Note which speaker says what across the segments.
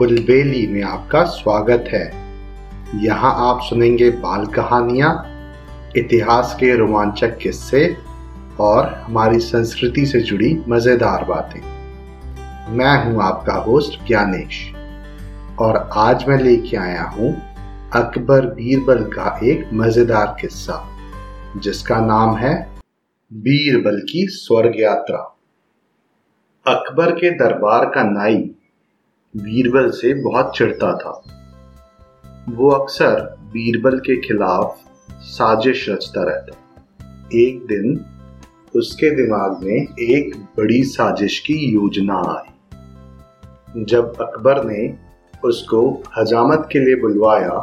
Speaker 1: कुलबेली में आपका स्वागत है। यहाँ आप सुनेंगे बाल कहानियाँ, इतिहास के रोमांचक किस्से और हमारी संस्कृति से जुड़ी मज़ेदार बातें। मैं हूँ आपका होस्ट ज्ञानेश और आज मैं लेके आया हूँ अकबर बीरबल का एक मज़ेदार किस्सा, जिसका नाम है बीरबल की स्वर्ग यात्रा। अकबर के दरबार का नाई बीरबल से बहुत चिढ़ता था। वो अक्सर बीरबल के खिलाफ साजिश रचता रहता। एक दिन उसके दिमाग में एक बड़ी साजिश की योजना आई। जब अकबर ने उसको हजामत के लिए बुलवाया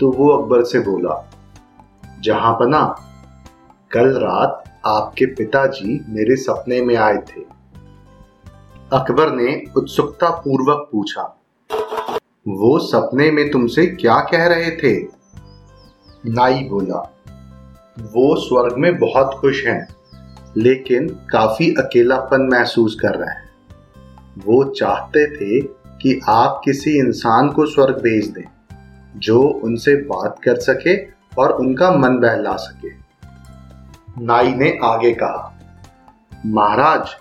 Speaker 1: तो वो अकबर से बोला, जहाँ पना कल रात आपके पिताजी मेरे सपने में आए थे। अकबर ने उत्सुकता पूर्वक पूछा, वो सपने में तुमसे क्या कह रहे थे? नाई बोला, वो स्वर्ग में बहुत खुश हैं, लेकिन काफ़ी अकेलापन महसूस कर रहे हैं। वो चाहते थे कि आप किसी इंसान को स्वर्ग भेज दें, जो उनसे बात कर सके और उनका मन बहला सके। नाई ने आगे कहा, महाराज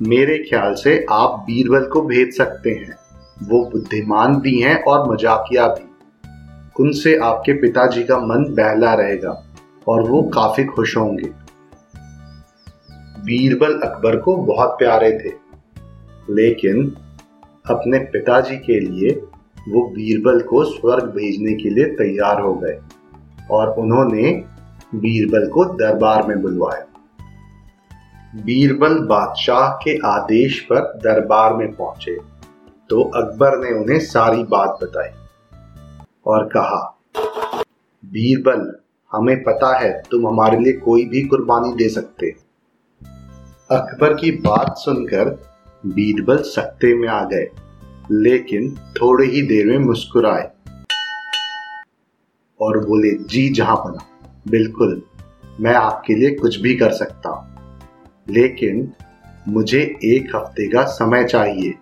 Speaker 1: मेरे ख्याल से आप बीरबल को भेज सकते हैं। वो बुद्धिमान भी हैं और मजाकिया भी। उनसे आपके पिताजी का मन बहला रहेगा और वो काफ़ी खुश होंगे। बीरबल अकबर को बहुत प्यारे थे, लेकिन अपने पिताजी के लिए वो बीरबल को स्वर्ग भेजने के लिए तैयार हो गए और उन्होंने बीरबल को दरबार में बुलवाया। बीरबल बादशाह के आदेश पर दरबार में पहुँचे तो अकबर ने उन्हें सारी बात बताई और कहा, बीरबल, हमें पता है तुम हमारे लिए कोई भी कुर्बानी दे सकते अकबर की बात सुनकर बीरबल सकते में आ गए, लेकिन थोड़ी ही देर में मुस्कुराए और बोले, जी, जहाँ पना बिल्कुल, मैं आपके लिए कुछ भी कर सकता हूँ। लेकिन मुझे एक हफ़्ते का समय चाहिए।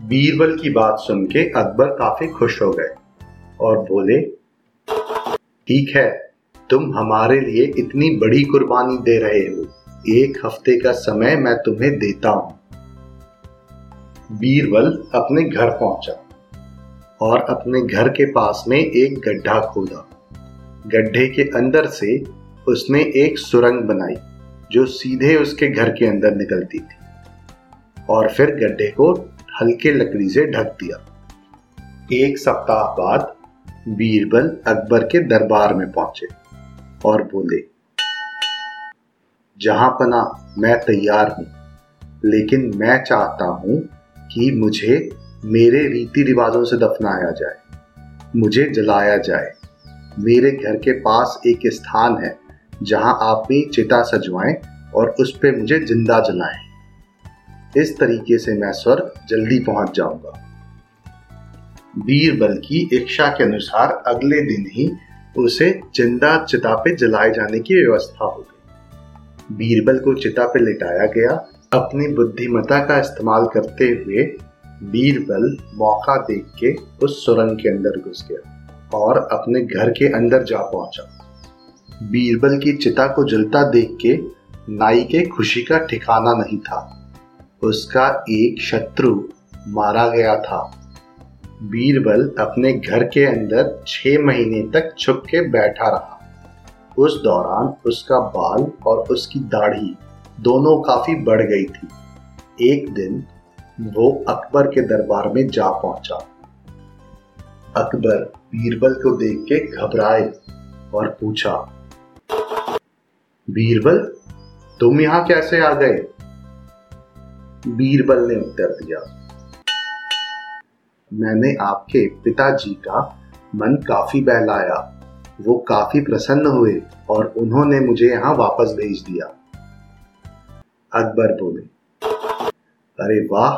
Speaker 1: बीरबल की बात सुन के अकबर काफ़ी खुश हो गए और बोले, ठीक है, तुम हमारे लिए इतनी बड़ी कुर्बानी दे रहे हो। एक हफ़्ते का समय मैं तुम्हें देता हूँ। बीरबल अपने घर पहुँचा और अपने घर के पास में एक गड्ढा खोदा। गड्ढे के अंदर से उसने एक सुरंग बनाई। जो सीधे उसके घर के अंदर निकलती थी और फिर गड्ढे को हल्के लकड़ी से ढक दिया। एक सप्ताह बाद बीरबल अकबर के दरबार में पहुँचे और बोले, जहाँ पना मैं तैयार हूँ, लेकिन मैं चाहता हूँ कि मुझे मेरे रीति रिवाजों से दफनाया जाए, मुझे जलाया जाए। मेरे घर के पास एक स्थान है जहाँ आप भी चिता सजवाएँ और उस पर मुझे ज़िंदा जलाएँ। इस तरीके से मैं स्वर्ग जल्दी पहुँच जाऊँगा। बीरबल की इच्छा के अनुसार अगले दिन ही उसे ज़िंदा चिता पे जलाए जाने की व्यवस्था हो गई। बीरबल को चिता पे लिटाया गया। अपनी बुद्धिमता का इस्तेमाल करते हुए बीरबल मौका देख के उस सुरंग के अंदर घुस गया और अपने घर के अंदर जा पहुँचा। बीरबल की चिता को जलता देख के नाई के खुशी का ठिकाना नहीं था। उसका एक शत्रु मारा गया था। बीरबल अपने घर के अंदर छह महीने तक छुप के बैठा रहा। उस दौरान उसका बाल और उसकी दाढ़ी दोनों काफ़ी बढ़ गई थी। एक दिन वो अकबर के दरबार में जा पहुँचा। अकबर बीरबल को देख के घबराए और पूछा बीरबल, तुम यहाँ कैसे आ गए? बीरबल ने उत्तर दिया। मैंने आपके पिताजी का मन काफ़ी बहलाया। वो काफ़ी प्रसन्न हुए और उन्होंने मुझे यहाँ वापस भेज दिया। अकबर बोले, अरे वाह!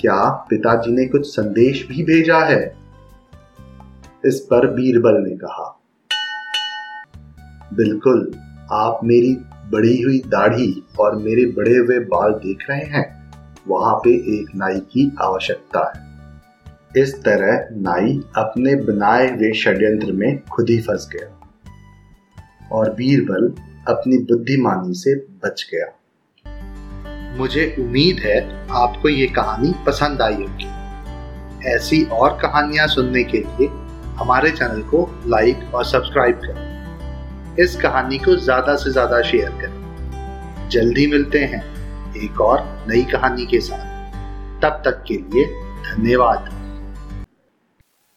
Speaker 1: क्या पिताजी ने कुछ संदेश भी भेजा है? इस पर बीरबल ने कहा, बिल्कुल आप मेरी बड़ी हुई दाढ़ी और मेरे बड़े हुए बाल देख रहे हैं, वहाँ पे एक नाई की आवश्यकता है। इस तरह नाई अपने बनाए हुए षड्यंत्र में खुद ही फंस गया और बीरबल अपनी बुद्धिमानी से बच गया। मुझे उम्मीद है आपको ये कहानी पसंद आई होगी। ऐसी और कहानियाँ सुनने के लिए हमारे चैनल को लाइक और सब्सक्राइब करें। इस कहानी को ज़्यादा से ज़्यादा शेयर करें। जल्दी मिलते हैं एक और नई कहानी के साथ। तब तक के लिए धन्यवाद।